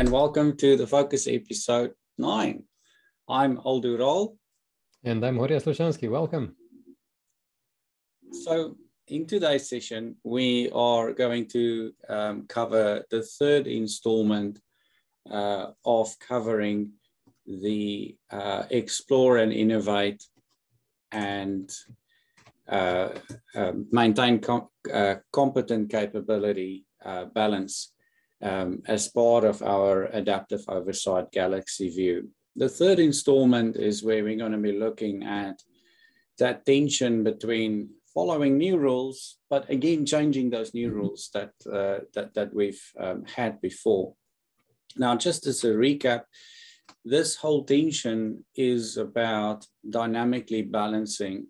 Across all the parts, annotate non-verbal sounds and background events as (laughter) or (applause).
and welcome to the Focus episode 9. I'm Aldo Rall. And I'm Horia Slușanschi. Welcome. So, in today's session, we are going to um, cover the third installment uh, of covering the uh, explore and innovate and uh, um, maintain com uh, competent capability uh, balance um, as part of our adaptive oversight galaxy view. The third installment is where we're going to be looking at that tension between following new rules, but again changing those new rules that uh, that, that we've um, had before. Now, just as a recap, this whole tension is about dynamically balancing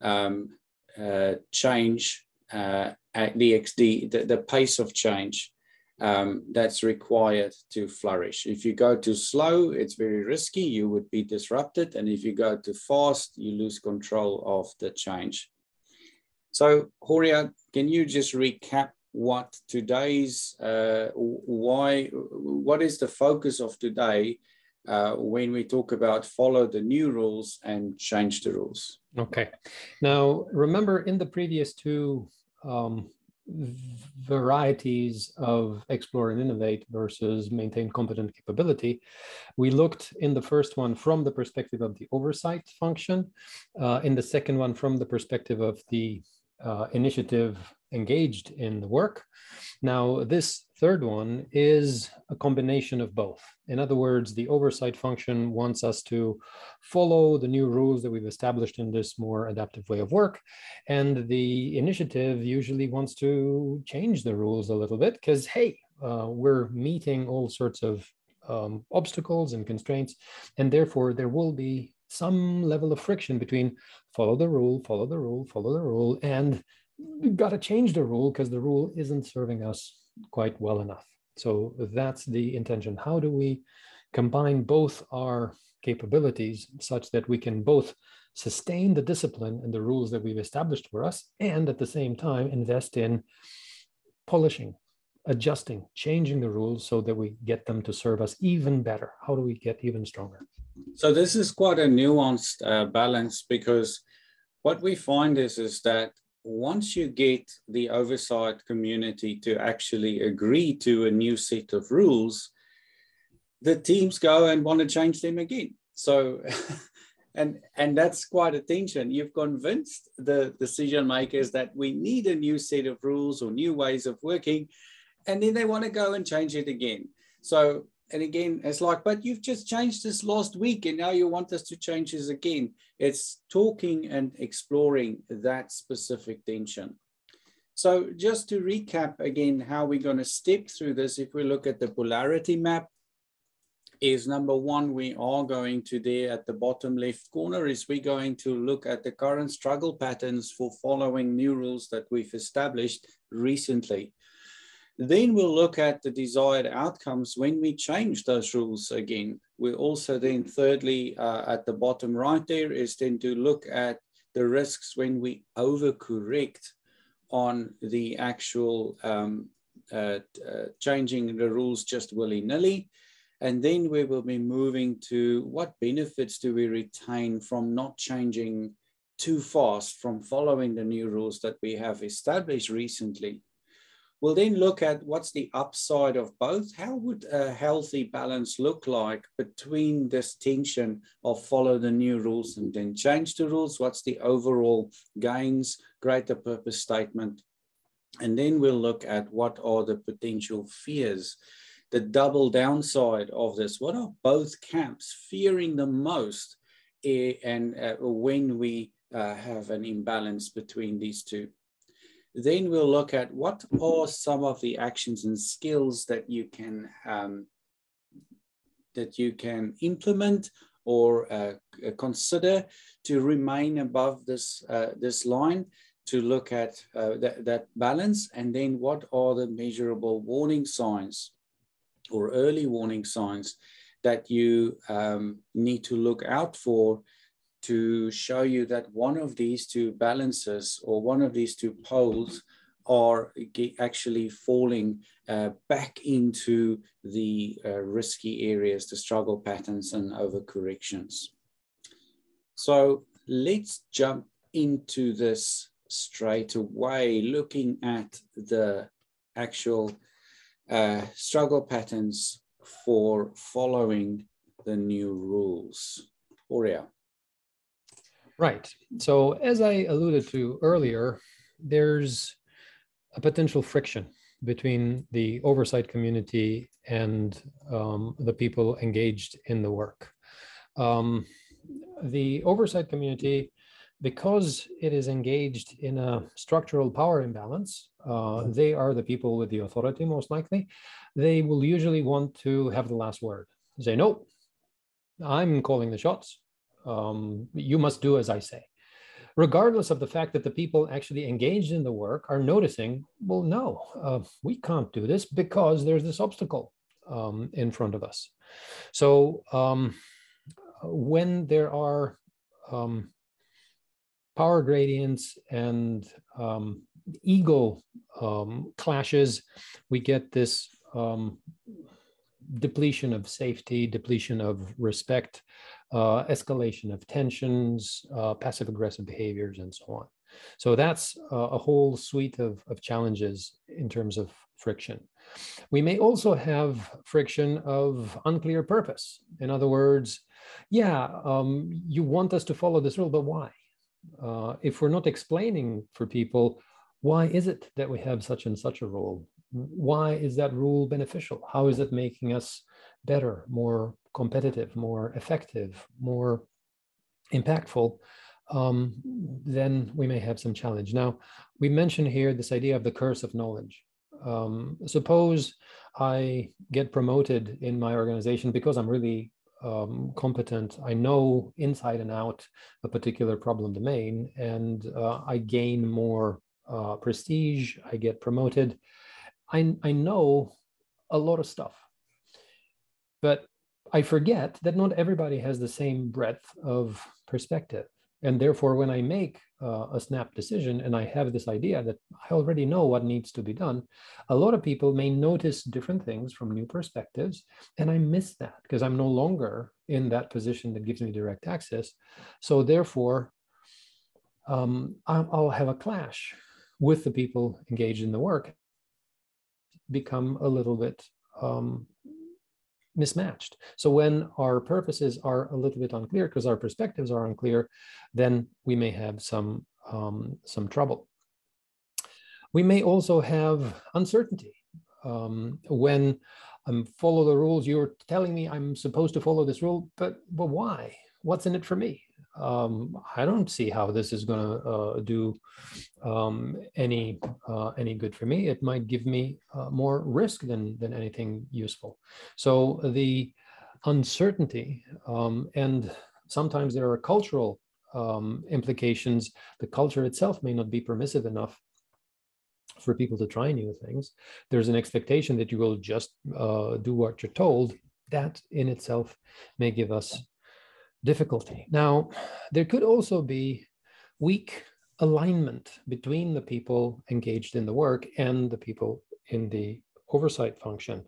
um, uh, change uh, at the, the, the pace of change um, that's required to flourish. If you go too slow, it's very risky, you would be disrupted. And if you go too fast, you lose control of the change. So Horia, can you just recap what today's, uh, why, what is the focus of today uh, when we talk about follow the new rules and change the rules? Okay. Now, remember in the previous two um, varieties of explore and innovate versus maintain competent capability. We looked in the first one from the perspective of the oversight function, uh, in the second one from the perspective of the uh, initiative engaged in the work. Now, this third one is a combination of both. In other words, the oversight function wants us to follow the new rules that we've established in this more adaptive way of work. And the initiative usually wants to change the rules a little bit because, hey, uh, we're meeting all sorts of um, obstacles and constraints. And therefore, there will be some level of friction between follow the rule, follow the rule, follow the rule, and got to change the rule because the rule isn't serving us quite well enough. So that's the intention. How do we combine both our capabilities such that we can both sustain the discipline and the rules that we've established for us and at the same time invest in polishing adjusting changing the rules so that we get them to serve us even better how do we get even stronger so this is quite a nuanced uh, balance because what we find is is that once you get the oversight community to actually agree to a new set of rules, the teams go and want to change them again. So, (laughs) and and that's quite a tension. You've convinced the decision makers that we need a new set of rules or new ways of working, and then they want to go and change it again. So and again, it's like, but you've just changed this last week and now you want us to change this again. It's talking and exploring that specific tension. So just to recap again, how we're going to step through this, if we look at the polarity map, is number one, we are going to there at the bottom left corner is we're going to look at the current struggle patterns for following new rules that we've established recently. Then we'll look at the desired outcomes when we change those rules again. We also then thirdly, uh, at the bottom right there is then to look at the risks when we overcorrect on the actual um, uh, uh, changing the rules just willy-nilly. And then we will be moving to what benefits do we retain from not changing too fast, from following the new rules that we have established recently. We'll then look at what's the upside of both. How would a healthy balance look like between this tension of follow the new rules and then change the rules? What's the overall gains, greater purpose statement? And then we'll look at what are the potential fears, the double downside of this. What are both camps fearing the most eh, and uh, when we uh, have an imbalance between these two? Then we'll look at what are some of the actions and skills that you can um, that you can implement or uh, consider to remain above this uh, this line to look at uh, that, that balance. And then what are the measurable warning signs or early warning signs that you um, need to look out for to show you that one of these two balances or one of these two poles are actually falling uh, back into the uh, risky areas, the struggle patterns and overcorrections. So let's jump into this straight away, looking at the actual uh, struggle patterns for following the new rules. Horia. Right. So as I alluded to earlier, there's a potential friction between the oversight community and um, the people engaged in the work. Um, the oversight community, because it is engaged in a structural power imbalance, uh, they are the people with the authority most likely. They will usually want to have the last word. Say, no, I'm calling the shots. Um, you must do as I say regardless of the fact that the people actually engaged in the work are noticing, well, no, uh, we can't do this because there's this obstacle um, in front of us. So um, when there are um, power gradients and um, ego um, clashes, we get this um, depletion of safety, depletion of respect, uh, escalation of tensions, uh, passive aggressive behaviors, and so on. So that's a whole suite of, of challenges in terms of friction. We may also have friction of unclear purpose. In other words, yeah, um, you want us to follow this rule, but why? Uh, if we're not explaining for people, why is it that we have such and such a rule? Why is that rule beneficial? How is it making us better, more competitive, more effective, more impactful, um, then we may have some challenge. Now, we mentioned here this idea of the curse of knowledge. Um, suppose I get promoted in my organization because I'm really um, competent. I know inside and out a particular problem domain, and uh, I gain more uh, prestige. I get promoted. I, I know a lot of stuff. But I forget that not everybody has the same breadth of perspective. And therefore, when I make uh, a snap decision and I have this idea that I already know what needs to be done, a lot of people may notice different things from new perspectives. And I miss that because I'm no longer in that position that gives me direct access. So, therefore, um, I'll have a clash with the people engaged in the work, become a little bit um, mismatched. So when our purposes are a little bit unclear because our perspectives are unclear, then we may have some, um, some trouble. We may also have uncertainty. Um, when I'm follow the rules, you're telling me I'm supposed to follow this rule, but, but why? What's in it for me? Um, I don't see how this is going to uh, do um, any uh, any good for me. It might give me uh, more risk than than anything useful. So the uncertainty um, and sometimes there are cultural um, implications. The culture itself may not be permissive enough for people to try new things. There's an expectation that you will just uh, do what you're told. That in itself may give us difficulty. Now, there could also be weak alignment between the people engaged in the work and the people in the oversight function.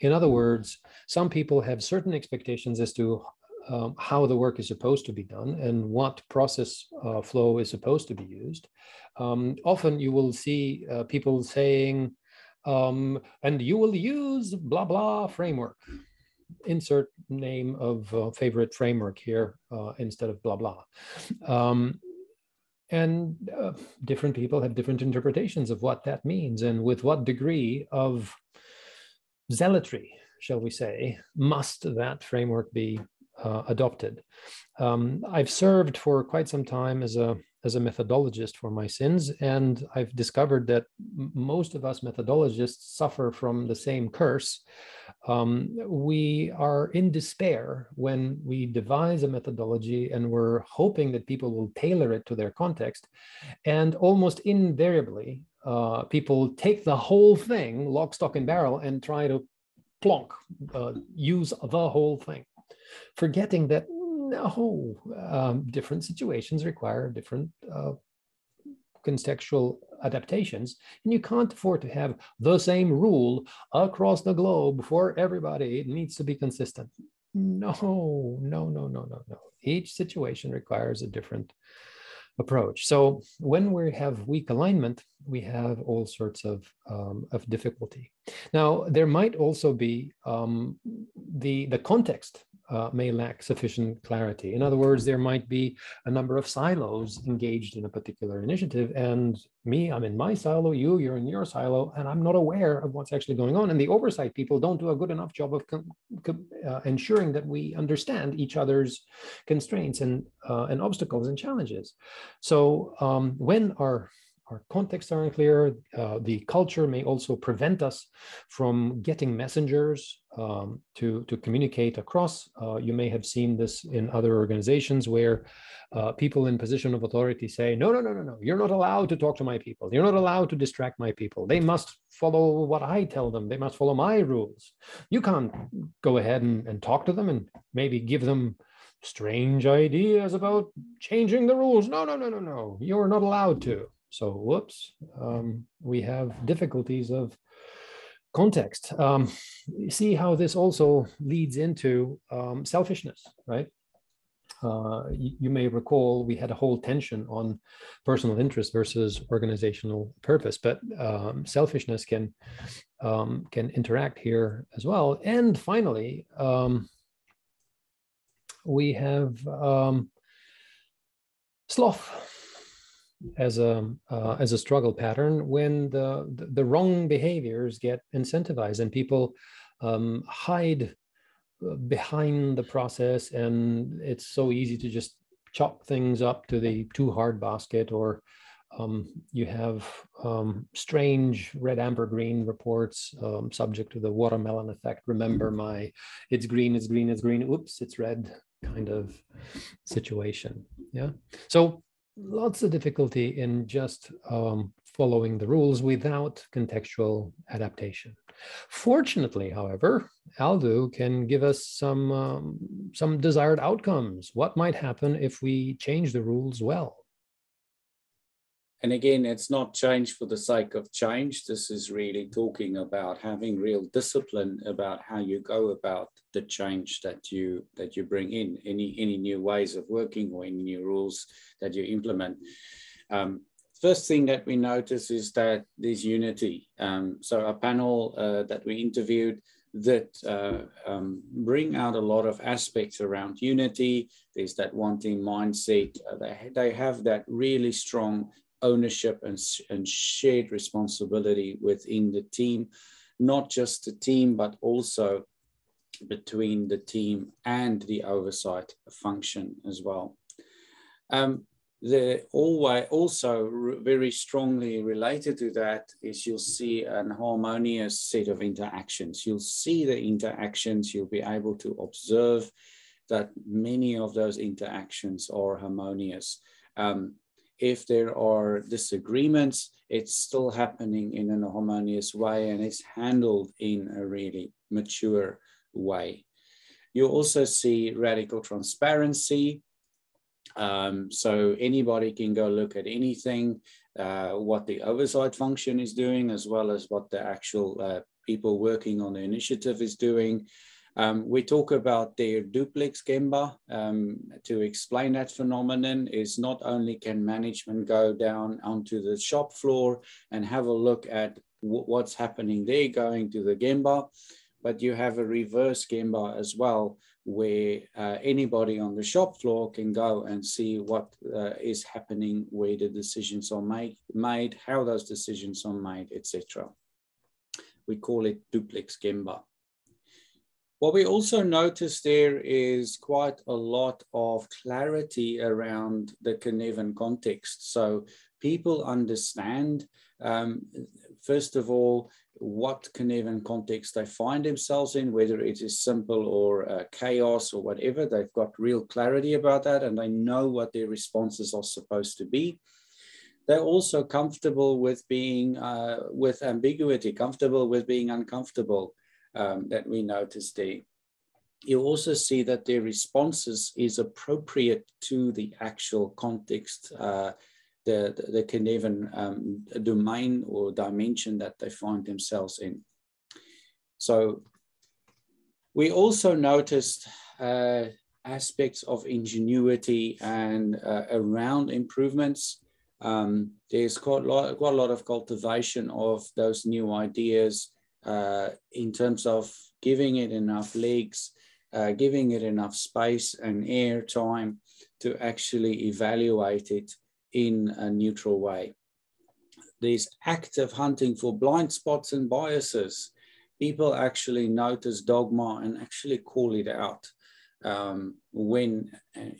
In other words, some people have certain expectations as to um, how the work is supposed to be done and what process uh, flow is supposed to be used. Um, often you will see uh, people saying, um, and you will use blah, blah framework insert name of uh, favorite framework here uh, instead of blah blah. Um, and uh, different people have different interpretations of what that means and with what degree of zealotry, shall we say, must that framework be uh, adopted. Um, I've served for quite some time as a as a methodologist for my sins, and I've discovered that most of us methodologists suffer from the same curse. Um, we are in despair when we devise a methodology and we're hoping that people will tailor it to their context, and almost invariably, uh, people take the whole thing, lock, stock, and barrel, and try to plonk, uh, use the whole thing forgetting that no, um, different situations require different uh, contextual adaptations, and you can't afford to have the same rule across the globe for everybody. It needs to be consistent. No, no, no, no, no, no. Each situation requires a different approach. So when we have weak alignment, we have all sorts of, um, of difficulty. Now, there might also be um, the, the context uh, may lack sufficient clarity. In other words, there might be a number of silos engaged in a particular initiative, and me, I'm in my silo, you, you're in your silo, and I'm not aware of what's actually going on. And the oversight people don't do a good enough job of uh, ensuring that we understand each other's constraints and, uh, and obstacles and challenges. So um, when our our contexts are unclear. Uh, the culture may also prevent us from getting messengers um, to, to communicate across. Uh, you may have seen this in other organizations where uh, people in position of authority say, no, no, no, no, no, you're not allowed to talk to my people. You're not allowed to distract my people. They must follow what I tell them. They must follow my rules. You can't go ahead and, and talk to them and maybe give them strange ideas about changing the rules. No, no, no, no, no. You're not allowed to. So whoops, um, we have difficulties of context. Um, see how this also leads into um, selfishness, right? Uh, you, you, may recall we had a whole tension on personal interest versus organizational purpose, but um, selfishness can um, can interact here as well. And finally, um, we have sloth as a uh, as a struggle pattern when the, the, wrong behaviors get incentivized and people um, hide uh, behind the process and it's so easy to just chop things up to the too hard basket or um, you have um, strange red amber green reports um, subject to the watermelon effect. Remember my it's green it's green it's green. Oops it's red kind of situation. Yeah. So lots of difficulty in just um, following the rules without contextual adaptation. Fortunately, however, Aldo can give us some um, some desired outcomes. What might happen if we change the rules well? And again, it's not change for the sake of change. This is really talking about having real discipline about how you go about the change that you that you bring in, any any new ways of working or any new rules that you implement. Um, first thing that we notice is that there's unity. Um, so a panel uh, that we interviewed that uh, um, bring out a lot of aspects around unity. There's that team mindset. Uh, they, they have that really strong ownership and, and shared responsibility within the team, not just the team, but also between the team and the oversight function as well. Um, the always also very strongly related to that is you'll see an harmonious set of interactions. You'll see the interactions, you'll be able to observe that many of those interactions are harmonious. Um, if there are disagreements, it's still happening in a harmonious way and it's handled in a really mature way. You also see radical transparency. Um, so anybody can go look at anything, uh, what the oversight function is doing, as well as what the actual uh, people working on the initiative is doing. Um, we talk about their duplex Gemba um, to explain that phenomenon is not only can management go down onto the shop floor and have a look at what's happening there going to the Gemba, but you have a reverse Gemba as well where uh, anybody on the shop floor can go and see what uh, is happening, where the decisions are made, made how those decisions are made, etc. We call it duplex Gemba. What we also notice there is quite a lot of clarity around the Cynefin context. So people understand, um, first of all, what Cynefin context they find themselves in, whether it is simple or uh, chaos or whatever. They've got real clarity about that and they know what their responses are supposed to be. They're also comfortable with being uh, with ambiguity, comfortable with being uncomfortable um, that we notice there. You also see that their responses is appropriate to the actual context uh, the, the, the Cynefin um, domain or dimension that they find themselves in. So we also noticed uh, aspects of ingenuity and uh, around improvements. Um, there's quite a, lot, quite a lot of cultivation of those new ideas uh, in terms of giving it enough legs, uh, giving it enough space and air time to actually evaluate it in a neutral way. There's active hunting for blind spots and biases. People actually notice dogma and actually call it out um, when,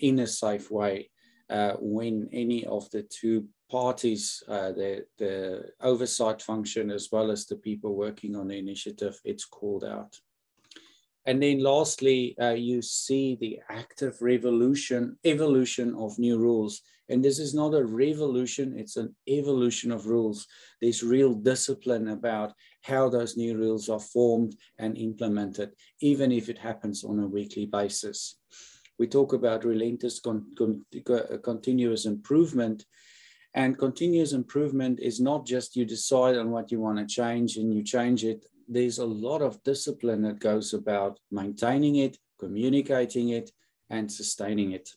in a safe way, uh, when any of the two parties, uh, the, the oversight function, as well as the people working on the initiative, it's called out. And then lastly, uh, you see the active revolution, evolution of new rules. And this is not a revolution, it's an evolution of rules. There's real discipline about how those new rules are formed and implemented, even if it happens on a weekly basis. We talk about relentless con con continuous improvement. And continuous improvement is not just you decide on what you want to change and you change it there's a lot of discipline that goes about maintaining it, communicating it, and sustaining it.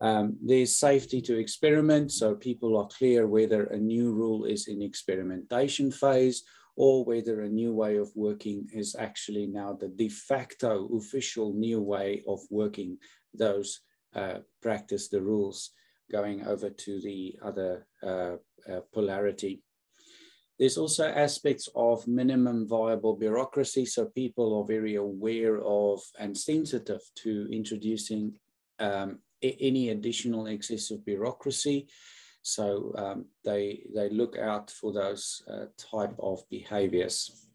Um, there's safety to experiment, so people are clear whether a new rule is in experimentation phase or whether a new way of working is actually now the de facto official new way of working those uh, practice the rules going over to the other uh, uh, polarity. There's also aspects of minimum viable bureaucracy. So people are very aware of and sensitive to introducing um, any additional excessive bureaucracy. So um, they, they look out for those uh, type of behaviors.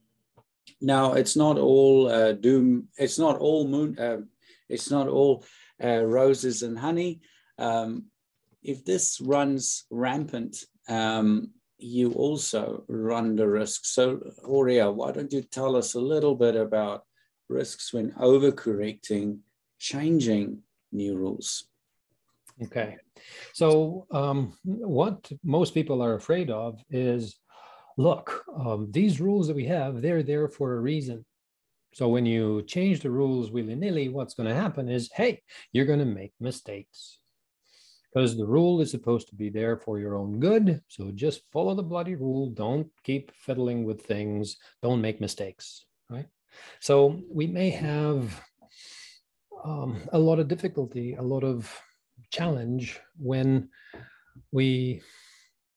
Now, it's not all uh, doom, it's not all moon, uh, it's not all uh, roses and honey. Um, if this runs rampant, um, you also run the risk. So, Horia, why don't you tell us a little bit about risks when overcorrecting, changing new rules? Okay. So, um, what most people are afraid of is look, um, these rules that we have, they're there for a reason. So, when you change the rules willy nilly, what's going to happen is hey, you're going to make mistakes because the rule is supposed to be there for your own good. So just follow the bloody rule. Don't keep fiddling with things. Don't make mistakes, right? So we may have um, a lot of difficulty, a lot of challenge when we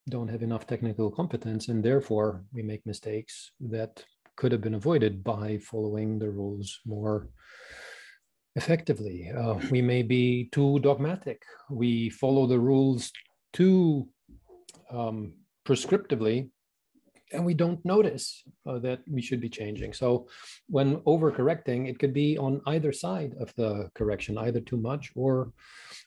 don't have enough technical competence and therefore we make mistakes that could have been avoided by following the rules more effectively. Uh, we may be too dogmatic. We follow the rules too um, prescriptively, and we don't notice uh, that we should be changing. So, when overcorrecting, it could be on either side of the correction, either too much or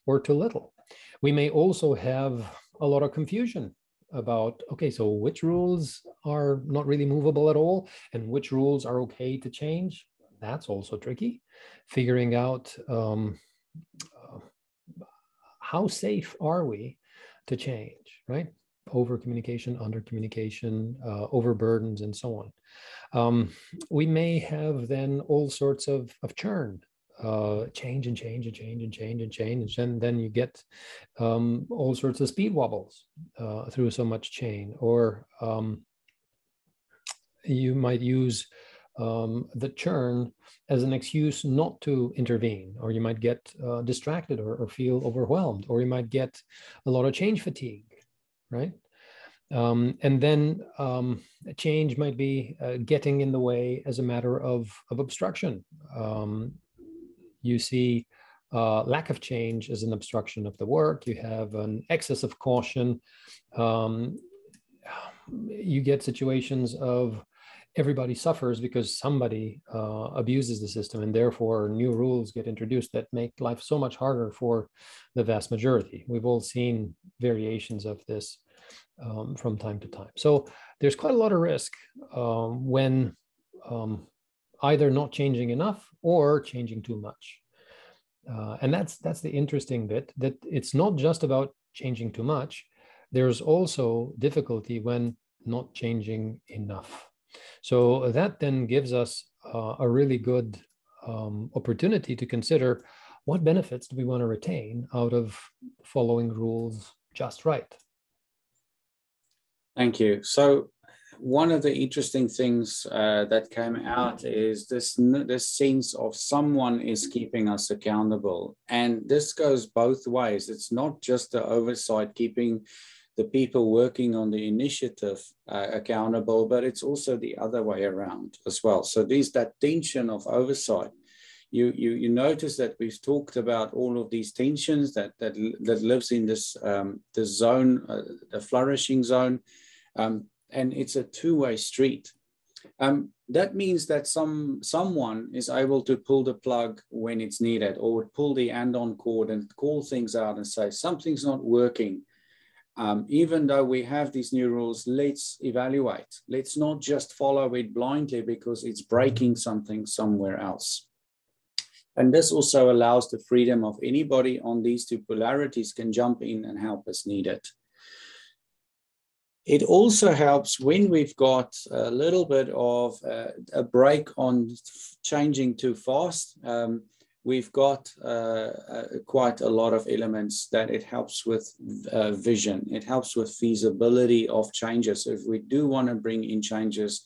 or too little. We may also have a lot of confusion about okay so which rules are not really movable at all and which rules are okay to change that's also tricky. Figuring out um, uh, how safe are we to change, right? Over communication, under communication, uh, overburdens, and so on. Um, we may have then all sorts of, of churn uh, change and change and change and change and change, and then you get um, all sorts of speed wobbles uh, through so much chain. Or um, you might use um, the churn as an excuse not to intervene, or you might get uh, distracted or, or, feel overwhelmed, or you might get a lot of change fatigue, right? Um, and then um, change might be uh, getting in the way as a matter of, of obstruction. Um, you see uh, lack of change as an obstruction of the work. You have an excess of caution. Um, you get situations of everybody suffers because somebody uh, abuses the system and therefore new rules get introduced that make life so much harder for the vast majority. We've all seen variations of this um, from time to time. So there's quite a lot of risk um, when um, either not changing enough or changing too much. Uh, and that's that's the interesting bit that it's not just about changing too much, there's also difficulty when not changing enough. So that then gives us uh, a really good um, opportunity to consider what benefits do we want to retain out of following rules just right. Thank you. So one of the interesting things uh, that came out is this this sense of someone is keeping us accountable, and this goes both ways. It's not just the oversight keeping the people working on the initiative uh, accountable, but it's also the other way around as well. So there's that tension of oversight. You, you, you notice that we've talked about all of these tensions that that, that lives in this um, the zone, uh, the flourishing zone. Um, and it's a two-way street. Um, that means that some someone is able to pull the plug when it's needed, or pull the andon cord and call things out and say something's not working. Um, even though we have these new rules, let's evaluate. Let's not just follow it blindly because it's breaking something somewhere else. And this also allows the freedom of anybody on these two polarities can jump in and help as needed. It also helps when we've got a little bit of uh, a break on changing too fast. Um, we've got uh, uh, quite a lot of elements that it helps with uh, vision. It helps with feasibility of changes. If we do want to bring in changes,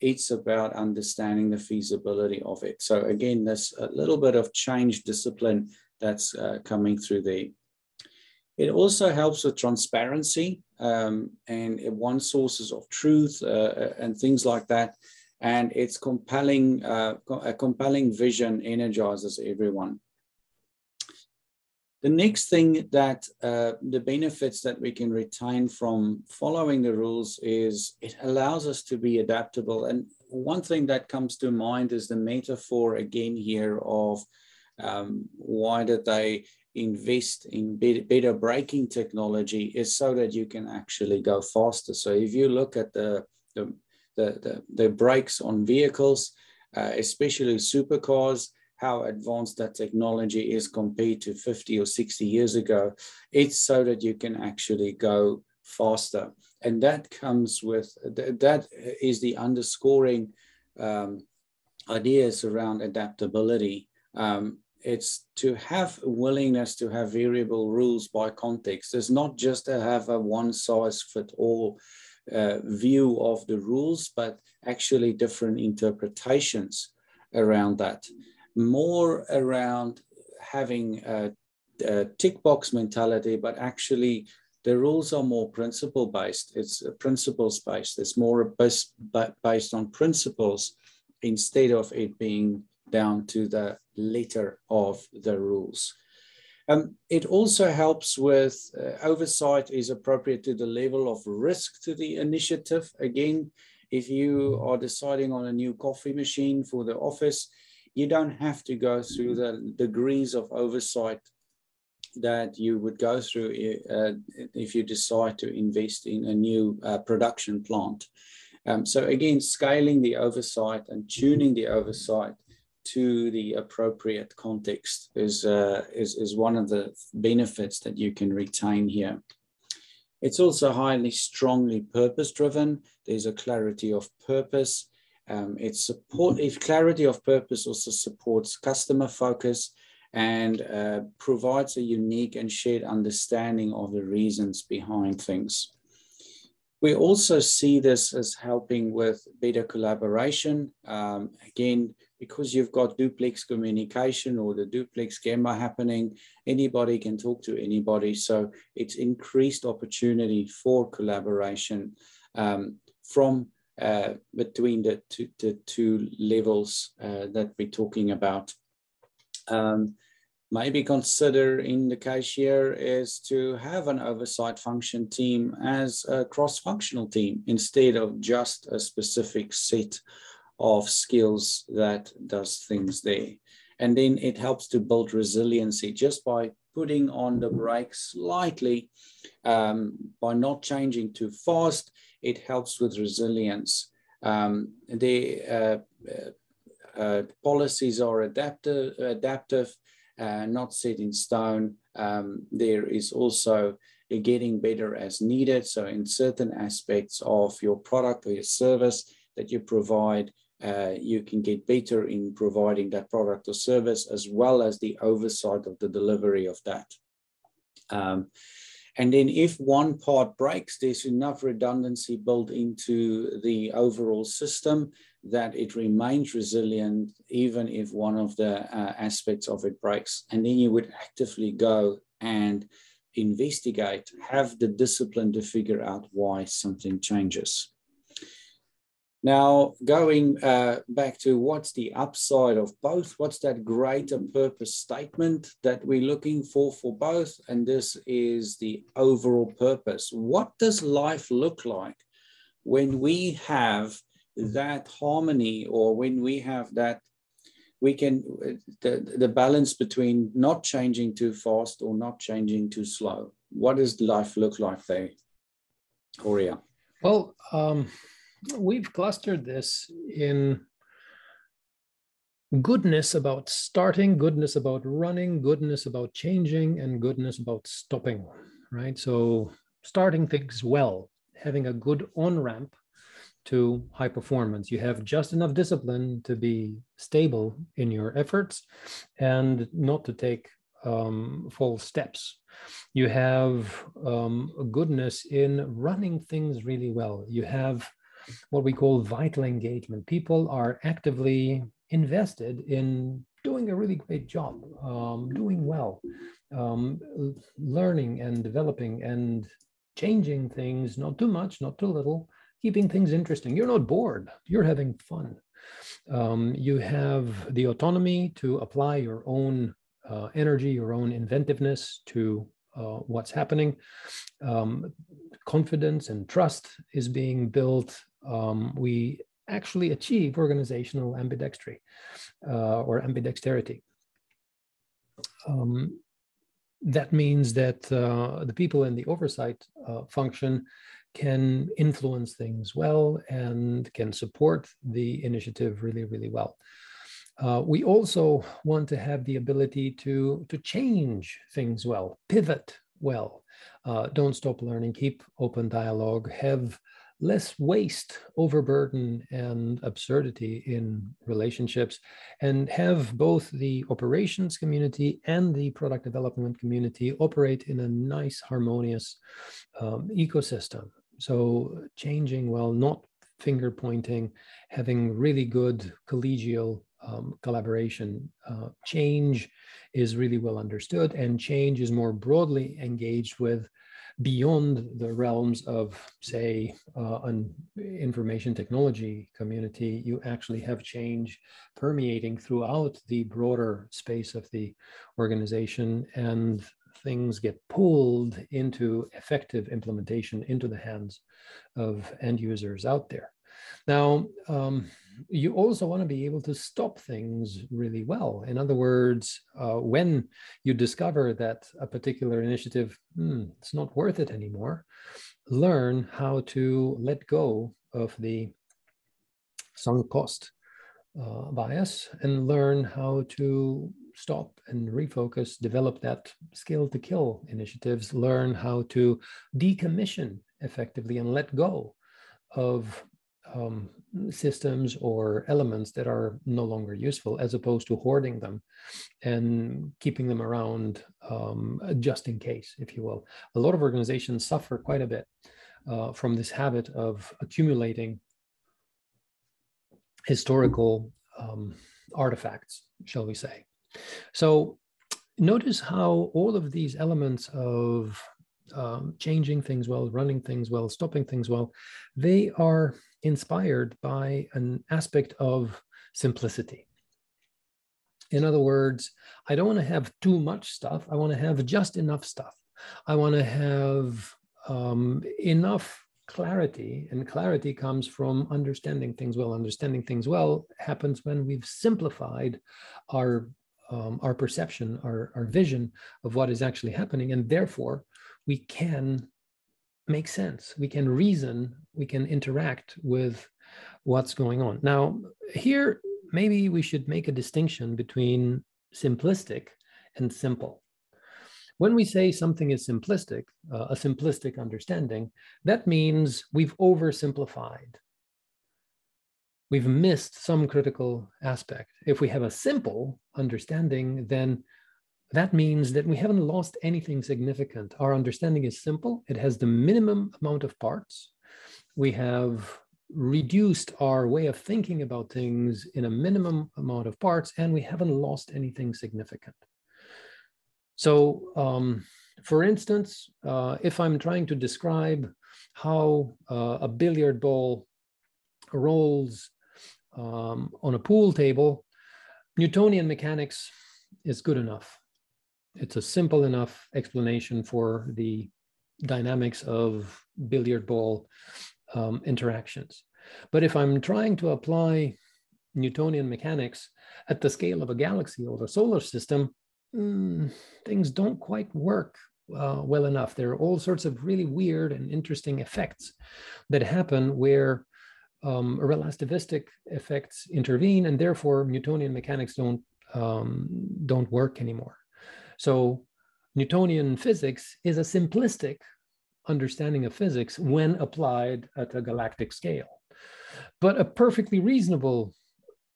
it's about understanding the feasibility of it. So again, there's a little bit of change discipline that's uh, coming through there. It also helps with transparency um, and one sources of truth uh, uh, and things like that. And it's compelling, uh, a compelling vision energizes everyone. The next thing that uh, the benefits that we can retain from following the rules is it allows us to be adaptable. And one thing that comes to mind is the metaphor again here of um, why did they invest in better braking technology is so that you can actually go faster. So if you look at the, the, the, the, the brakes on vehicles, uh, especially supercars, how advanced that technology is compared to 50 or 60 years ago, it's so that you can actually go faster. And that comes with, that is the underscoring um, ideas around adaptability. Um, it's to have willingness to have variable rules by context. It's not just to have a one size fit all uh, view of the rules, but actually different interpretations around that. More around having a, a tick box mentality, but actually the rules are more principle based. It's principles based. It's more based, based on principles instead of it being down to the letter of the rules. Um, it also helps with uh, oversight is appropriate to the level of risk to the initiative. Again, if you are deciding on a new coffee machine for the office, you don't have to go through the degrees of oversight that you would go through uh, if you decide to invest in a new uh, production plant. Um, so again, scaling the oversight and tuning the oversight to the appropriate context is, uh, is, is one of the benefits that you can retain here. It's also highly strongly purpose driven. There's a clarity of purpose. Um, support if clarity of purpose also supports customer focus and uh, provides a unique and shared understanding of the reasons behind things. We also see this as helping with better collaboration. Um, again, because you've got duplex communication or the duplex Gemba happening, anybody can talk to anybody. So it's increased opportunity for collaboration um, from uh, between the two, the two levels uh, that we're talking about. Um, maybe consider in the case here is to have an oversight function team as a cross-functional team instead of just a specific set of skills that does things there. And then it helps to build resiliency just by putting on the brakes slightly, um, by not changing too fast, it helps with resilience. Um, the uh, uh, uh, policies are adaptive, adaptive uh, not set in stone. Um, there is also getting better as needed. So in certain aspects of your product or your service that you provide, uh, you can get better in providing that product or service as well as the oversight of the delivery of that. Um, and then if one part breaks, there's enough redundancy built into the overall system that it remains resilient even if one of the uh, aspects of it breaks. And then you would actively go and investigate, have the discipline to figure out why something changes. Now, going uh, back to what's the upside of both, what's that greater purpose statement that we're looking for for both? And this is the overall purpose. What does life look like when we have that harmony or when we have that we can the, the balance between not changing too fast or not changing too slow what does life look like there Horia? well um, we've clustered this in goodness about starting goodness about running goodness about changing and goodness about stopping right so starting things well having a good on ramp to high performance. You have just enough discipline to be stable in your efforts and not to take um, false steps. You have um, goodness in running things really well. You have what we call vital engagement. People are actively invested in doing a really great job, um, doing well, um, learning and developing and changing things, not too much, not too little, keeping things interesting. You're not bored, you're having fun. Um, you have the autonomy to apply your own uh, energy, your own inventiveness to uh, what's happening. Um, confidence and trust is being built. Um, we actually achieve organizational ambidextry uh, or ambidexterity. Um, that means that uh, the people in the oversight uh, function can influence things well and can support the initiative really, really well. Uh, we also want to have the ability to, to change things well, pivot well. Uh, don't stop learning, keep open dialogue, have less waste, overburden, and absurdity in relationships, and have both the operations community and the product development community operate in a nice, harmonious um, ecosystem. So changing well, not finger pointing, having really good collegial um, collaboration. Uh, change is really well understood, and change is more broadly engaged with beyond the realms of, say, uh, an information technology community. You actually have change permeating throughout the broader space of the organization, and things get pulled into effective implementation into the hands of end users out there. Now, um, you also want to be able to stop things really well. In other words, uh, when you discover that a particular initiative, hmm, it's not worth it anymore, learn how to let go of the sunk cost uh, bias and learn how to stop and refocus, develop that skill to kill initiatives, learn how to decommission effectively and let go of um, systems or elements that are no longer useful, as opposed to hoarding them and keeping them around um, just in case, if you will. A lot of organizations suffer quite a bit uh, from this habit of accumulating historical um, artifacts, shall we say. So notice how all of these elements of um, changing things well, running things well, stopping things well, they are inspired by an aspect of simplicity. In other words, I don't want to have too much stuff. I want to have just enough stuff. I want to have um, enough clarity, and clarity comes from understanding things well. Understanding things well happens when we've simplified our um, our perception, our, our vision of what is actually happening. And therefore, we can make sense, we can reason, we can interact with what's going on. Now, here, maybe we should make a distinction between simplistic and simple. When we say something is simplistic, uh, a simplistic understanding, that means we've oversimplified. We've missed some critical aspect. If we have a simple understanding, then that means that we haven't lost anything significant. Our understanding is simple, it has the minimum amount of parts. We have reduced our way of thinking about things in a minimum amount of parts, and we haven't lost anything significant. So, um, for instance, uh, if I'm trying to describe how uh, a billiard ball rolls um, on a pool table, Newtonian mechanics is good enough. It's a simple enough explanation for the dynamics of billiard ball um, interactions. But if I'm trying to apply Newtonian mechanics at the scale of a galaxy or the solar system, mm, things don't quite work uh, well enough. There are all sorts of really weird and interesting effects that happen where um, relativistic effects intervene, and therefore Newtonian mechanics don't um, don't work anymore. So Newtonian physics is a simplistic understanding of physics when applied at a galactic scale, but a perfectly reasonable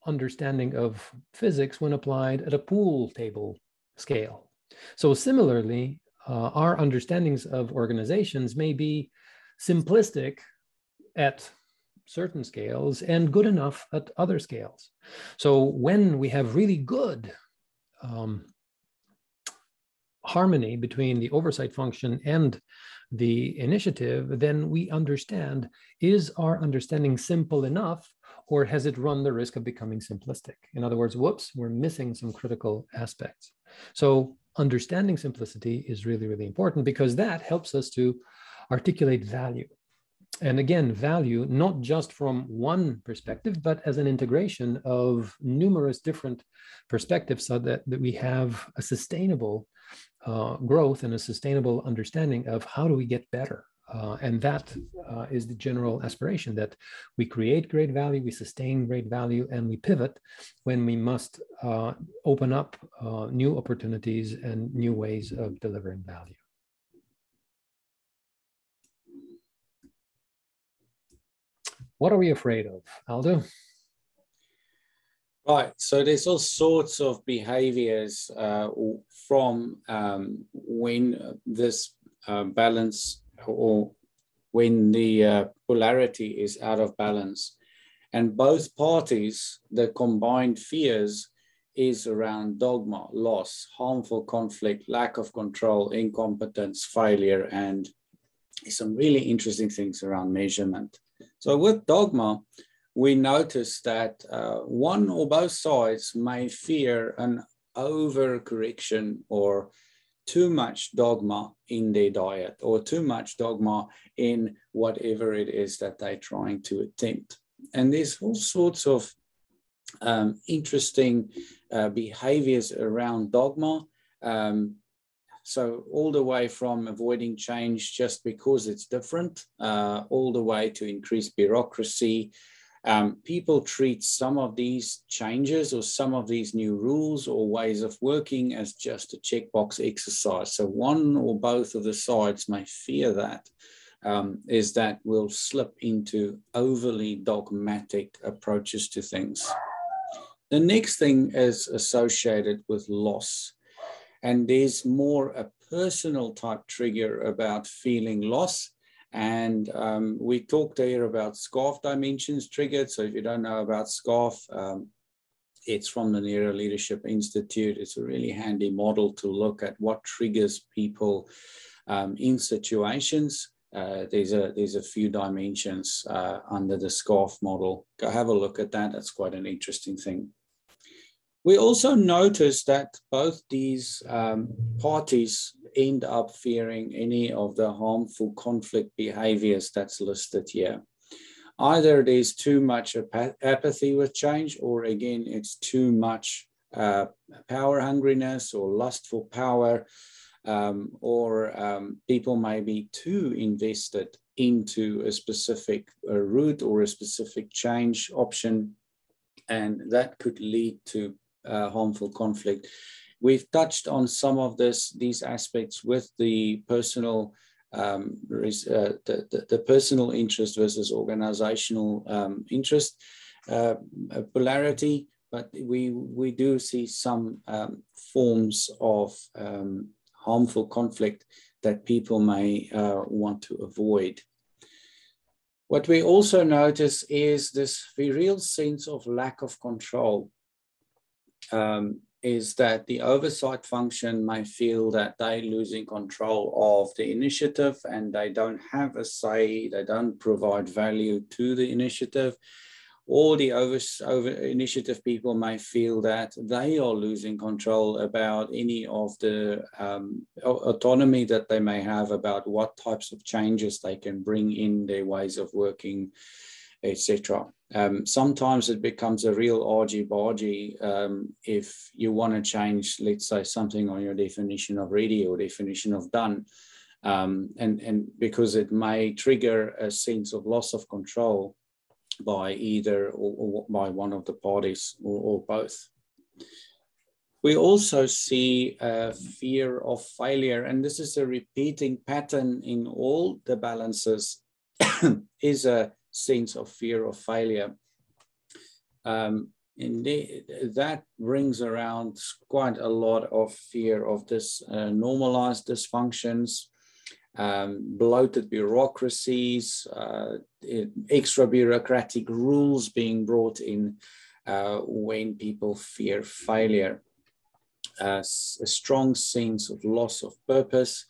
understanding of physics when applied at a pool table scale. So similarly, uh, our understandings of organizations may be simplistic at certain scales and good enough at other scales. So when we have really good um, harmony between the oversight function and the initiative, then we understand is our understanding simple enough or has it run the risk of becoming simplistic? In other words, whoops, we're missing some critical aspects. So understanding simplicity is really, really important because that helps us to articulate value. And again, value not just from one perspective, but as an integration of numerous different perspectives so that, that we have a sustainable uh, growth and a sustainable understanding of how do we get better. Uh, and that uh, is the general aspiration that we create great value, we sustain great value, and we pivot when we must uh, open up uh, new opportunities and new ways of delivering value. What are we afraid of, Aldo? Right. So there's all sorts of behaviors uh, from um, when this uh, balance or when the uh, polarity is out of balance. And both parties, the combined fears is around dogma, loss, harmful conflict, lack of control, incompetence, failure, and some really interesting things around measurement. So with dogma, we notice that uh, one or both sides may fear an overcorrection or too much dogma in their diet or too much dogma in whatever it is that they're trying to attempt. And there's all sorts of um, interesting uh, behaviors around dogma. Um, so all the way from avoiding change just because it's different, uh, all the way to increased bureaucracy, um, people treat some of these changes or some of these new rules or ways of working as just a checkbox exercise. So one or both of the sides may fear that um, is that we'll slip into overly dogmatic approaches to things. The next thing is associated with loss. And there's more a personal type trigger about feeling loss and um, we talked here about SCARF dimensions triggered. So if you don't know about SCARF, um, it's from the Neuro Leadership Institute. It's a really handy model to look at what triggers people um, in situations. Uh, there's a there's a few dimensions uh, under the SCARF model. Go have a look at that. That's quite an interesting thing. We also noticed that both these um, parties end up fearing any of the harmful conflict behaviors that's listed here. Either there's too much apathy with change, or again, it's too much uh, power hungriness or lust for power, um, or um, people may be too invested into a specific uh, route or a specific change option, and that could lead to uh, harmful conflict. We've touched on some of this, these aspects with the personal um, uh, the, the, the, personal interest versus organizational um, interest uh, polarity, but we, we do see some um, forms of um, harmful conflict that people may uh, want to avoid. What we also notice is this real sense of lack of control. Um, is that the oversight function may feel that they're losing control of the initiative and they don't have a say, they don't provide value to the initiative. Or the over, over initiative people may feel that they are losing control about any of the um, autonomy that they may have about what types of changes they can bring in their ways of working, etc. Um, sometimes it becomes a real argy-bargy um, if you want to change, let's say, something on your definition of ready or definition of done, um, and, and because it may trigger a sense of loss of control by either or, or by one of the parties or, or both. We also see a fear of failure, and this is a repeating pattern in all the balances, (coughs) is a sense of fear of failure. Um, indeed, that brings around quite a lot of fear of this uh, normalized dysfunctions, um, bloated bureaucracies, uh, extra bureaucratic rules being brought in uh, when people fear failure. a strong sense of loss of purpose,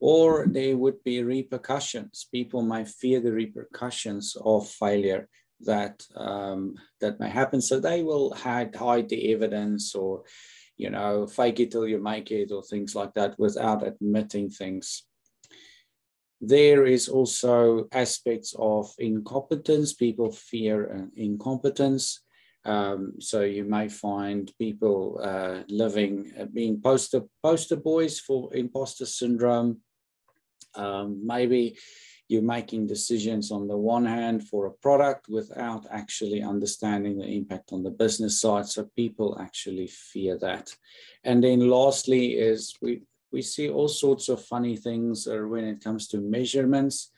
or there would be repercussions. People might fear the repercussions of failure that um, that may happen. So they will hide, hide the evidence or, you know, fake it till you make it or things like that without admitting things. There is also aspects of incompetence. People fear uh, incompetence. Um, so you may find people uh, living, uh, being poster poster boys for imposter syndrome, um, maybe you're making decisions on the one hand for a product without actually understanding the impact on the business side. So people actually fear that. And then lastly is we, we see all sorts of funny things when it comes to measurements.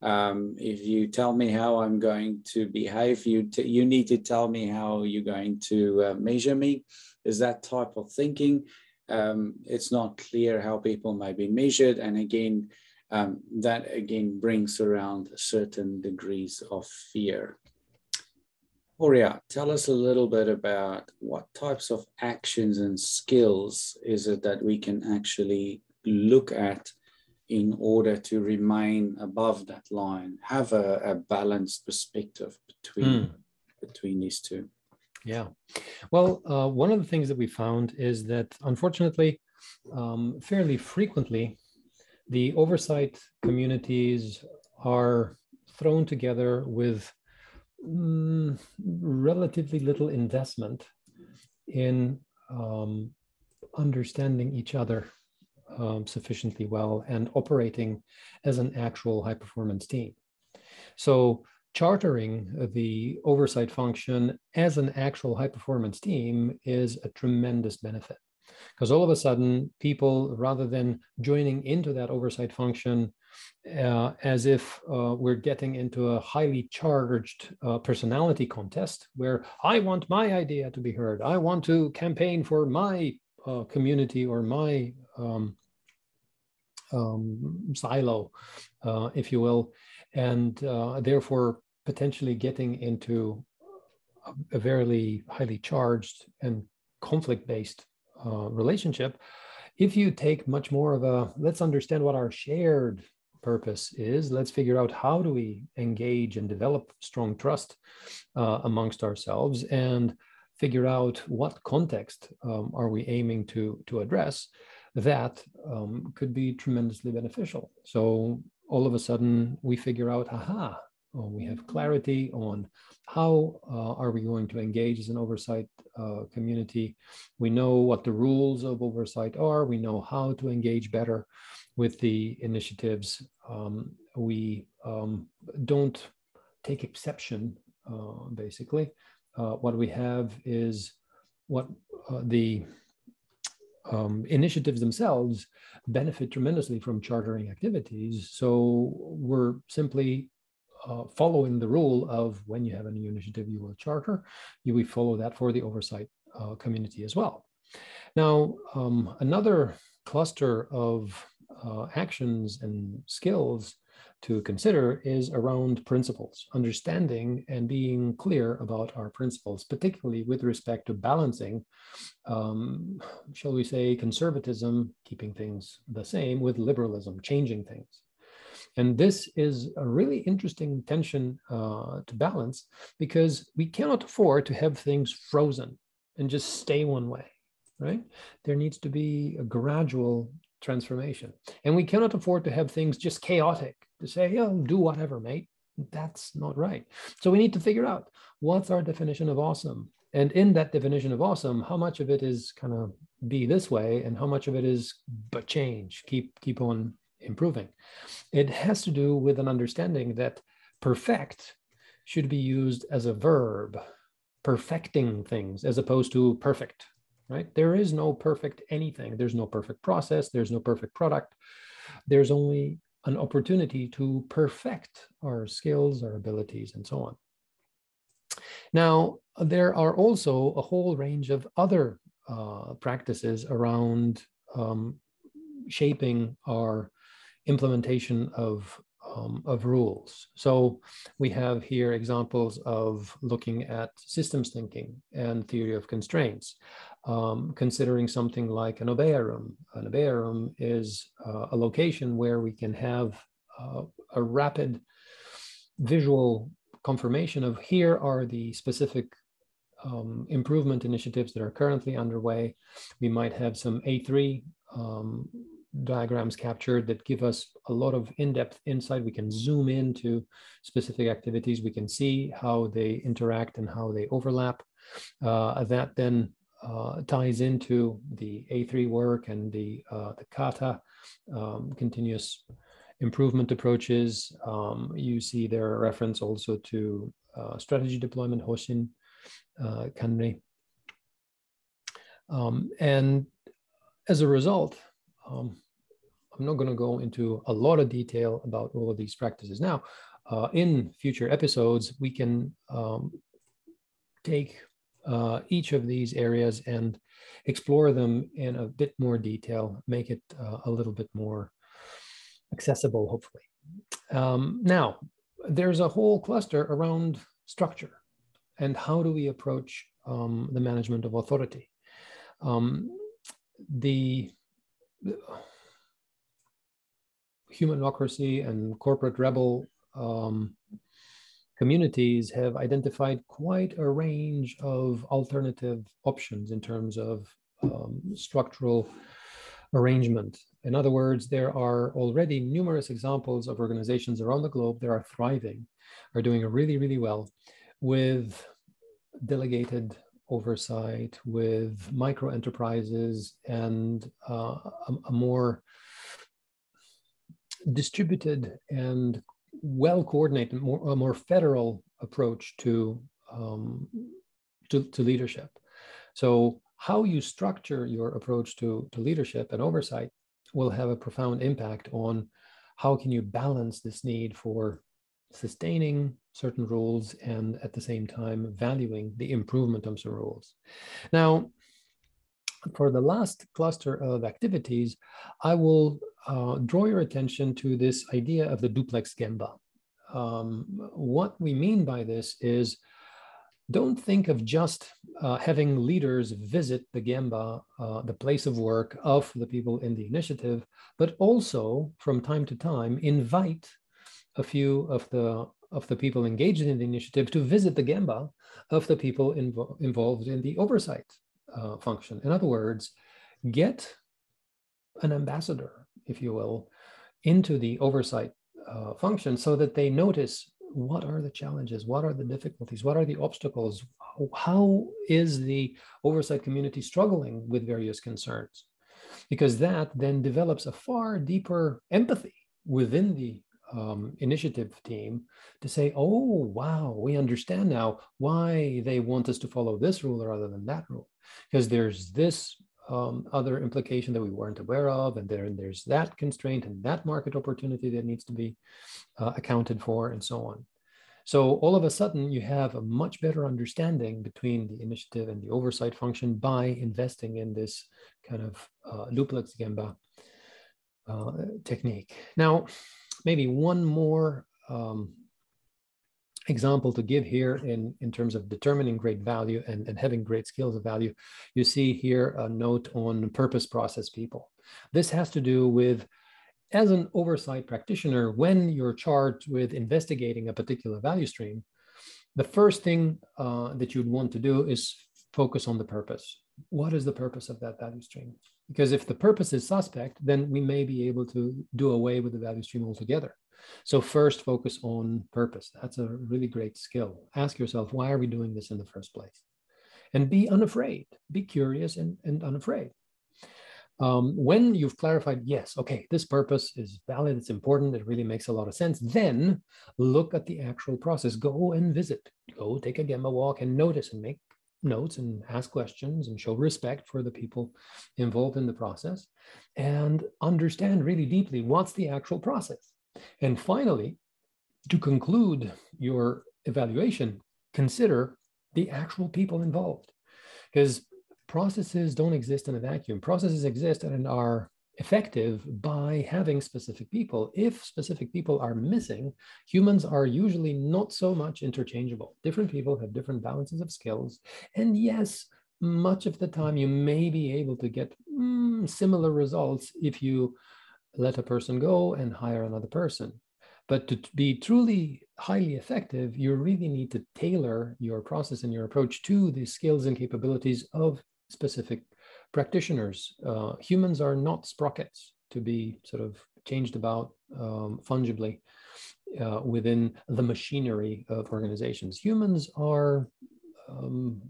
Um, if you tell me how I'm going to behave, you, you need to tell me how you're going to uh, measure me. Is that type of thinking? Um, it's not clear how people may be measured. And again, um, that again brings around certain degrees of fear. Horia, tell us a little bit about what types of actions and skills is it that we can actually look at in order to remain above that line, have a, a balanced perspective between, mm. between these two. Yeah. Well, uh, one of the things that we found is that unfortunately, um, fairly frequently, the oversight communities are thrown together with mm, relatively little investment in um, understanding each other um, sufficiently well and operating as an actual high performance team. So chartering the oversight function as an actual high performance team is a tremendous benefit because all of a sudden people rather than joining into that oversight function uh, as if uh, we're getting into a highly charged uh, personality contest where i want my idea to be heard. I want to campaign for my uh, community or my um, um, silo uh, if you will and uh, therefore potentially getting into a, a very highly charged and conflict based uh, relationship if you take much more of a let's understand what our shared purpose is. Let's figure out how do we engage and develop strong trust uh, amongst ourselves and figure out what context um, are we aiming to to address that um, could be tremendously beneficial. So all of a sudden we figure out aha we have clarity on how uh, are we going to engage as an oversight uh, community. We know what the rules of oversight are. We know how to engage better with the initiatives. Um, we um, don't take exception, uh, basically. Uh, what we have is what uh, the um, initiatives themselves benefit tremendously from chartering activities. So we're simply uh, following the rule of when you have a new initiative, you will charter. You we follow that for the oversight uh, community as well. Now, um, another cluster of uh, actions and skills to consider is around principles, understanding and being clear about our principles, particularly with respect to balancing, um, shall we say, conservatism, keeping things the same, with liberalism, changing things. And this is a really interesting tension uh, to balance because we cannot afford to have things frozen and just stay one way, right? There needs to be a gradual transformation. And we cannot afford to have things just chaotic to say, yeah, do whatever, mate. That's not right. So we need to figure out what's our definition of awesome. And in that definition of awesome, how much of it is kind of be this way and how much of it is but change, keep keep on improving. It has to do with an understanding that perfect should be used as a verb, perfecting things as opposed to perfect, right? There is no perfect anything. There's no perfect process. There's no perfect product. There's only an opportunity to perfect our skills, our abilities, and so on. Now, there are also a whole range of other uh, practices around um, shaping our implementation of um, of rules. So we have here examples of looking at systems thinking and theory of constraints, um, considering something like an obeya room. An obeya room is uh, a location where we can have uh, a rapid visual confirmation of here are the specific um, improvement initiatives that are currently underway. We might have some A3 um, diagrams captured that give us a lot of in-depth insight. We can zoom into specific activities. We can see how they interact and how they overlap. Uh, that then uh, ties into the A3 work and the, uh, the kata um, continuous improvement approaches. Um, you see there a reference also to uh, strategy deployment, Hoshin uh, Kanri. Um, and as a result, um, I'm not going to go into a lot of detail about all of these practices now. Uh, in future episodes, we can um, take uh, each of these areas and explore them in a bit more detail, make it uh, a little bit more accessible, hopefully. Um, now, there's a whole cluster around structure and how do we approach um, the management of authority. Um, the humanocracy and corporate rebel um, communities have identified quite a range of alternative options in terms of um, structural arrangement. In other words, there are already numerous examples of organizations around the globe that are thriving, are doing really, really well with delegated oversight, with micro enterprises, and uh, a, a more distributed and well coordinated, more, a more federal approach to, um, to, to, leadership. So, how you structure your approach to, to leadership and oversight will have a profound impact on how can you balance this need for sustaining certain rules and at the same time valuing the improvement of some rules. Now, for the last cluster of activities, I will uh, draw your attention to this idea of the duplex gemba. Um, what we mean by this is don't think of just uh, having leaders visit the gemba, uh, the place of work of the people in the initiative, but also from time to time invite a few of the of the people engaged in the initiative to visit the gemba of the people invo involved in the oversight uh, function. In other words, get an ambassador, if you will, into the oversight uh, function so that they notice what are the challenges, what are the difficulties, what are the obstacles, how is the oversight community struggling with various concerns? Because that then develops a far deeper empathy within the um, initiative team to say, oh, wow, we understand now why they want us to follow this rule rather than that rule. Because there's this um, other implication that we weren't aware of, and there, there's that constraint and that market opportunity that needs to be uh, accounted for, and so on. So all of a sudden, you have a much better understanding between the initiative and the oversight function by investing in this kind of uh, duplex Gemba uh, technique. Now, maybe one more um, example to give here in, in terms of determining great value and, and having great skills of value. You see here a note on purpose process people. This has to do with as an oversight practitioner, when you're charged with investigating a particular value stream, the first thing uh, that you'd want to do is focus on the purpose. What is the purpose of that value stream? Because if the purpose is suspect, then we may be able to do away with the value stream altogether. So first focus on purpose. That's a really great skill. Ask yourself, why are we doing this in the first place? And be unafraid, be curious and, and unafraid. Um, when you've clarified, yes, okay, this purpose is valid, it's important, it really makes a lot of sense, then look at the actual process. Go and visit, go take a Gemba walk and notice and make notes and ask questions and show respect for the people involved in the process and understand really deeply what's the actual process. And finally, to conclude your evaluation, consider the actual people involved. Because processes don't exist in a vacuum. Processes exist and are effective by having specific people. If specific people are missing, humans are usually not so much interchangeable. Different people have different balances of skills. And yes, much of the time you may be able to get mm, similar results if you let a person go and hire another person. But to be truly highly effective, you really need to tailor your process and your approach to the skills and capabilities of specific practitioners. Uh, humans are not sprockets to be sort of changed about um, fungibly uh, within the machinery of organizations. Humans are um,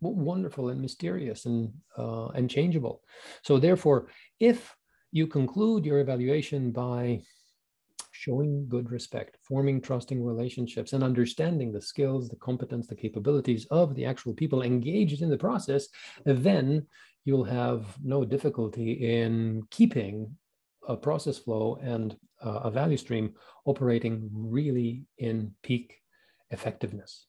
wonderful and mysterious and uh, and changeable. So therefore, if you conclude your evaluation by showing good respect, forming trusting relationships, and understanding the skills, the competence, the capabilities of the actual people engaged in the process, then you'll have no difficulty in keeping a process flow and uh, a value stream operating really in peak effectiveness.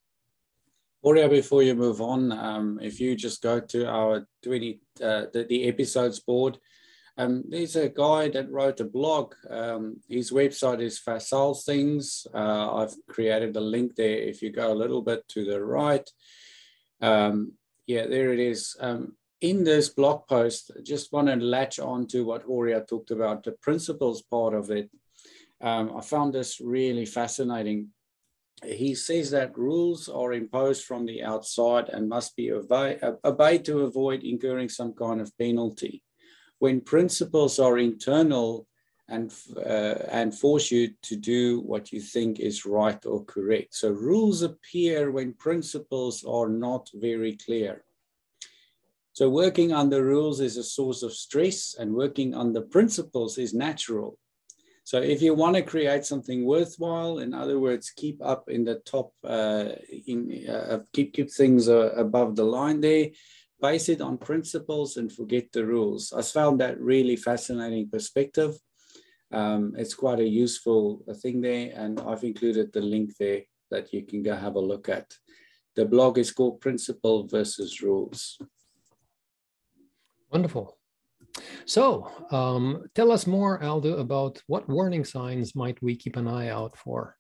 Horia, before you move on, um, if you just go to our 20, uh, the, the episodes board, um, there's a guy that wrote a blog. Um, his website is Facile Things. Uh, I've created a link there. If you go a little bit to the right, um, yeah, there it is. Um, in this blog post, just want to latch on to what Horia talked about, the principles part of it. Um, I found this really fascinating. He says that rules are imposed from the outside and must be obeyed to avoid incurring some kind of penalty when principles are internal and, uh, and force you to do what you think is right or correct. So rules appear when principles are not very clear. So working under rules is a source of stress and working under principles is natural. So if you want to create something worthwhile, in other words, keep up in the top, uh, in, uh, keep, keep things uh, above the line there, base it on principles and forget the rules. I found that really fascinating perspective. Um, it's quite a useful thing there, and I've included the link there that you can go have a look at. The blog is called Principle versus Rules. Wonderful. So um, tell us more, Aldo, about what warning signs might we keep an eye out for?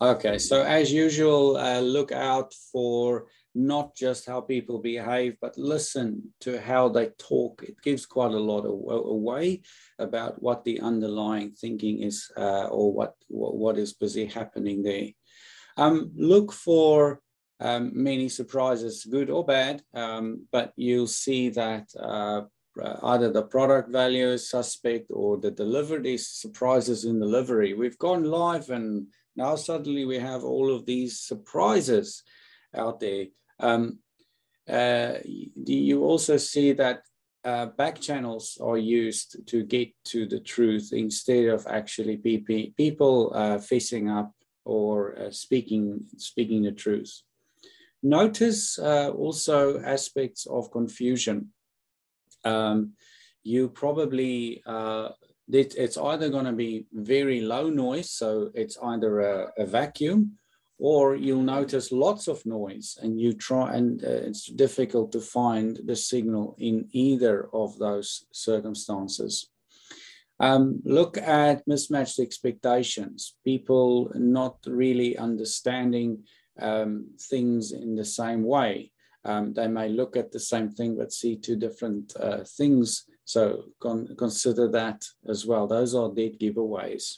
Okay, so as usual, uh, look out for not just how people behave, but listen to how they talk. It gives quite a lot away about what the underlying thinking is uh, or what, what is busy happening there. Um, look for um, many surprises, good or bad, um, but you'll see that uh, either the product value is suspect or the delivery surprises in delivery. We've gone live and now suddenly we have all of these surprises out there. Um, uh, you also see that uh, back channels are used to get to the truth instead of actually people, uh, facing up or uh, speaking, speaking the truth. Notice uh, also aspects of confusion. Um, you probably, uh, it, it's either going to be very low noise, so it's either a, a vacuum, or you'll notice lots of noise and you try and uh, it's difficult to find the signal in either of those circumstances. Um, look at mismatched expectations, people not really understanding um, things in the same way. Um, they may look at the same thing but see two different uh, things. So con consider that as well. Those are dead giveaways.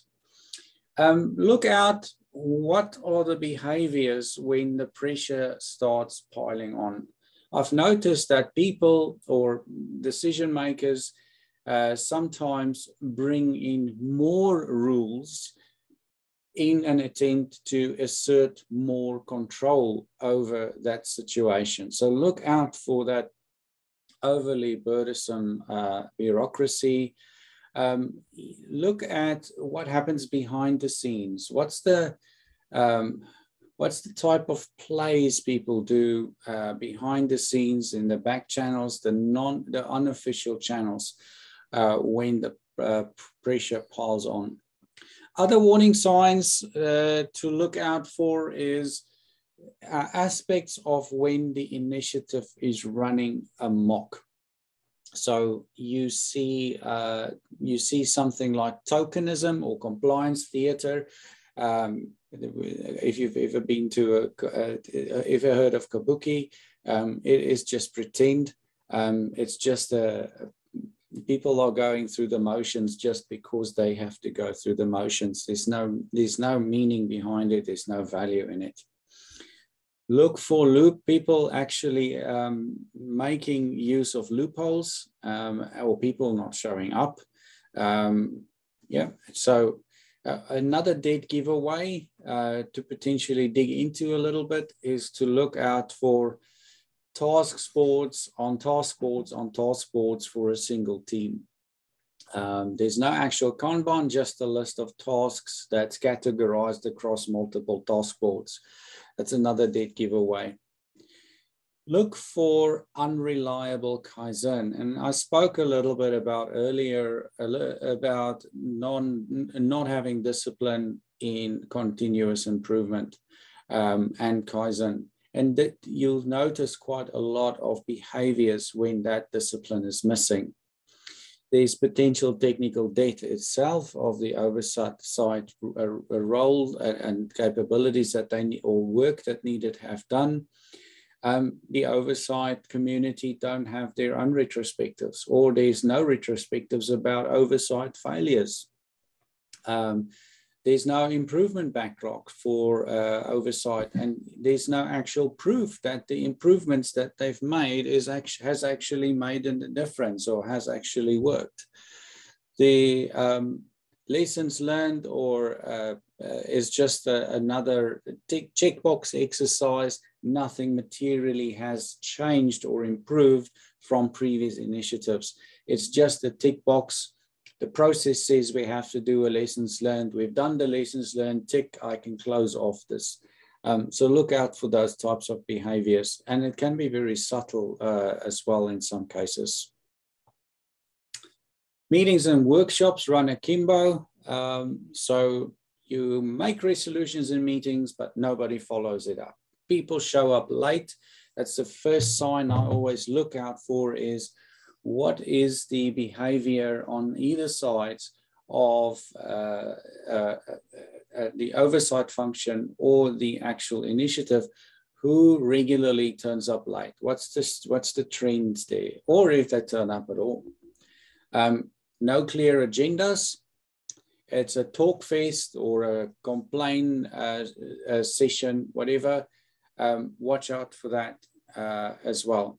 Um, look out what are the behaviors when the pressure starts piling on. I've noticed that people or decision makers uh, sometimes bring in more rules in an attempt to assert more control over that situation. So look out for that overly burdensome uh, bureaucracy. Um, look at what happens behind the scenes. What's the um, what's the type of plays people do uh, behind the scenes in the back channels, the non the unofficial channels uh, when the uh, pressure piles on. Other warning signs uh, to look out for is uh, aspects of when the initiative is running amok. So you see, uh, you see something like tokenism or compliance theater. Um, if you've ever been to a, uh, you heard of kabuki, um, it is just pretend. Um, it's just a, people are going through the motions just because they have to go through the motions. There's no, there's no meaning behind it. There's no value in it. Look for loop people actually um, making use of loopholes um, or people not showing up. Um, yeah, so uh, another dead giveaway uh, to potentially dig into a little bit is to look out for task boards on task boards on task boards for a single team. Um, there's no actual Kanban, just a list of tasks that's categorized across multiple task boards. That's another dead giveaway. Look for unreliable Kaizen. And I spoke a little bit about earlier about non, not having discipline in continuous improvement um, and Kaizen. And that you'll notice quite a lot of behaviors when that discipline is missing. There's potential technical debt itself of the oversight side a, a role and, and, capabilities that they need or work that needed have done. Um, the oversight community don't have their own retrospectives or there's no retrospectives about oversight failures. Um, there's no improvement backlog for uh, oversight, and there's no actual proof that the improvements that they've made is actually has actually made a difference or has actually worked. The um, lessons learned or uh, uh, is just a, another tick, checkbox exercise. Nothing materially has changed or improved from previous initiatives. It's just a tick box the process says we have to do a lessons learned. We've done the lessons learned, tick, I can close off this. Um, so look out for those types of behaviors. And it can be very subtle uh, as well in some cases. Meetings and workshops run akimbo. Um, so you make resolutions in meetings, but nobody follows it up. People show up late. That's the first sign I always look out for is what is the behavior on either side of uh, uh, uh, the oversight function or the actual initiative? Who regularly turns up late? What's this what's the trends there? Or if they turn up at all? Um, no clear agendas. It's a talk fest or a complain uh, a session whatever. Um, watch out for that uh, as well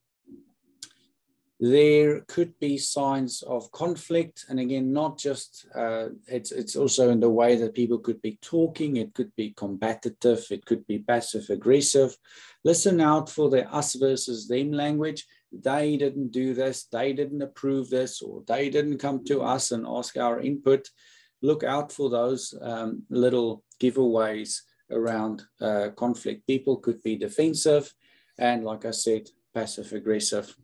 there could be signs of conflict. And again not just uh, it's it's also in the way that people could be talking. It could be combative. It could be passive aggressive. Listen out for the us versus them language. They didn't do this. They didn't approve this or they didn't come to us and ask our input. Look out for those um, little giveaways around uh, conflict. People could be defensive and like i said passive aggressive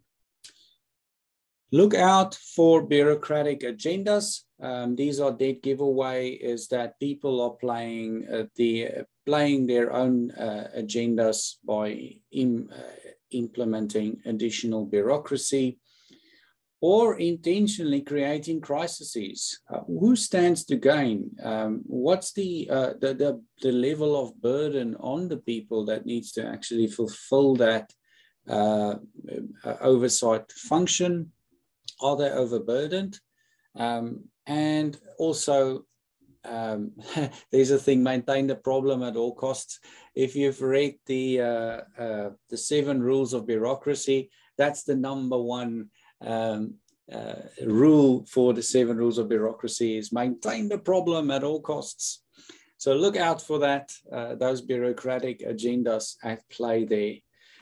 Look out for bureaucratic agendas. Um, these are dead giveaway is that people are playing uh, the uh, playing their own uh, agendas by in, uh, implementing additional bureaucracy or intentionally creating crises. Uh, who stands to gain? Um, what's the, uh, the, the, the, level of burden on the people that needs to actually fulfill that oversight function? Are they overburdened? Um, and also, um, (laughs) there's a thing: maintain the problem at all costs. If you've read the uh, uh, the seven rules of bureaucracy, that's the number one um, uh, rule for the seven rules of bureaucracy: is maintain the problem at all costs. So look out for that; uh, those bureaucratic agendas at play there.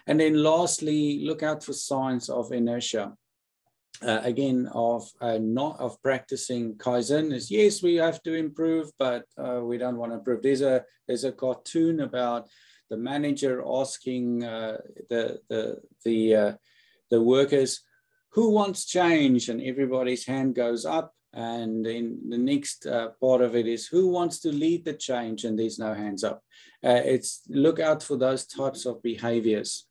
And then lastly, look out for signs of inertia uh, again of uh, not of practicing kaizen is yes we have to improve but uh, we don't want to improve. There's a there's a cartoon about the manager asking uh, the the the uh, the workers who wants change? And everybody's hand goes up and then the next uh, part of it is who wants to lead the change? And there's no hands up. It's look out for those types of behaviors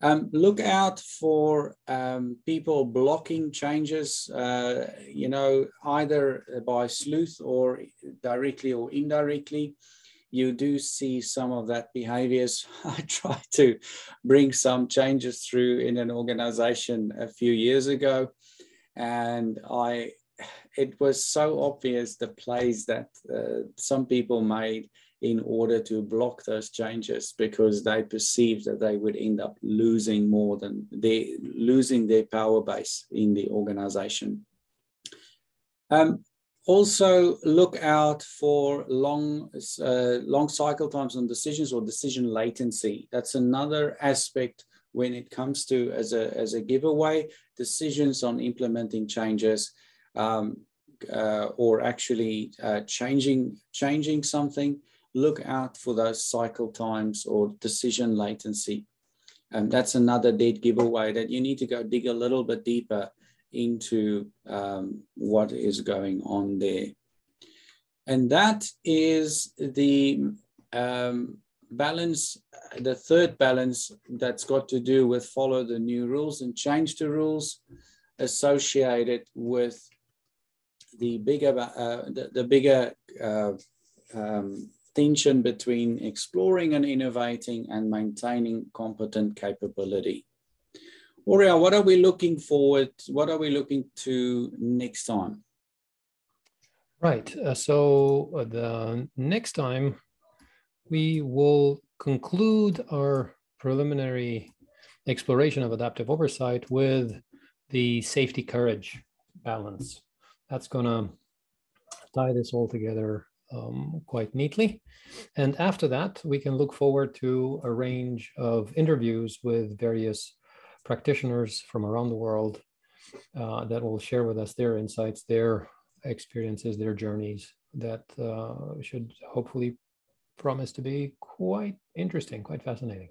um, look out for um, people blocking changes, uh, you know, either by sleuth or directly or indirectly. You do see some of that behaviors. (laughs) I tried to bring some changes through in an organization a few years ago, and I, it was so obvious the plays that uh, some people made in order to block those changes because they perceived that they would end up losing more than they losing their power base in the organization. Um, also look out for long, uh, long cycle times on decisions or decision latency. That's another aspect when it comes to as a, as a giveaway, decisions on implementing changes um, uh, or actually uh, changing, changing something look out for those cycle times or decision latency. And that's another dead giveaway that you need to go dig a little bit deeper into um, what is going on there. And that is the um, balance, the third balance that's got to do with follow the new rules and change the rules associated with the bigger, uh, the, the, bigger uh, um, distinction between exploring and innovating and maintaining competent capability. Horia, what are we looking forward, what are we looking to next time? Right, uh, so uh, the next time we will conclude our preliminary exploration of adaptive oversight with the safety courage balance. That's gonna tie this all together um, quite neatly. And after that, we can look forward to a range of interviews with various practitioners from around the world uh, that will share with us their insights, their experiences, their journeys that uh, should hopefully promise to be quite interesting, quite fascinating.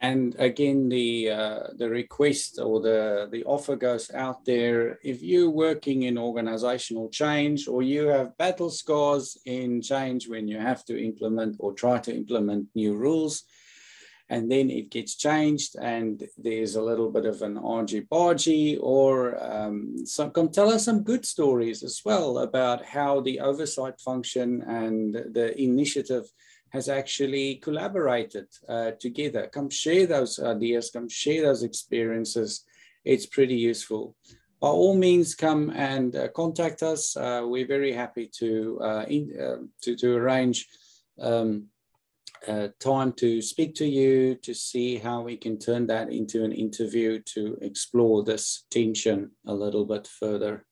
And again, the uh, the request or the the offer goes out there. If you're working in organizational change or you have battle scars in change when you have to implement or try to implement new rules, and then it gets changed and there's a little bit of an argy-bargy or um, some, come tell us some good stories as well about how the oversight function and the initiative has actually collaborated uh, together. Come share those ideas, come share those experiences. It's pretty useful. By all means, come and uh, contact us. Uh, we're very happy to, uh, in, uh, to, to, arrange um, uh, time to speak to you to see how we can turn that into an interview to explore this tension a little bit further.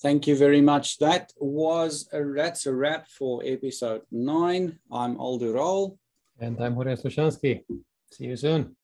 Thank you very much. That was a, that's a wrap for episode nine. I'm Aldo Rall. And I'm Horia Slușanschi. See you soon.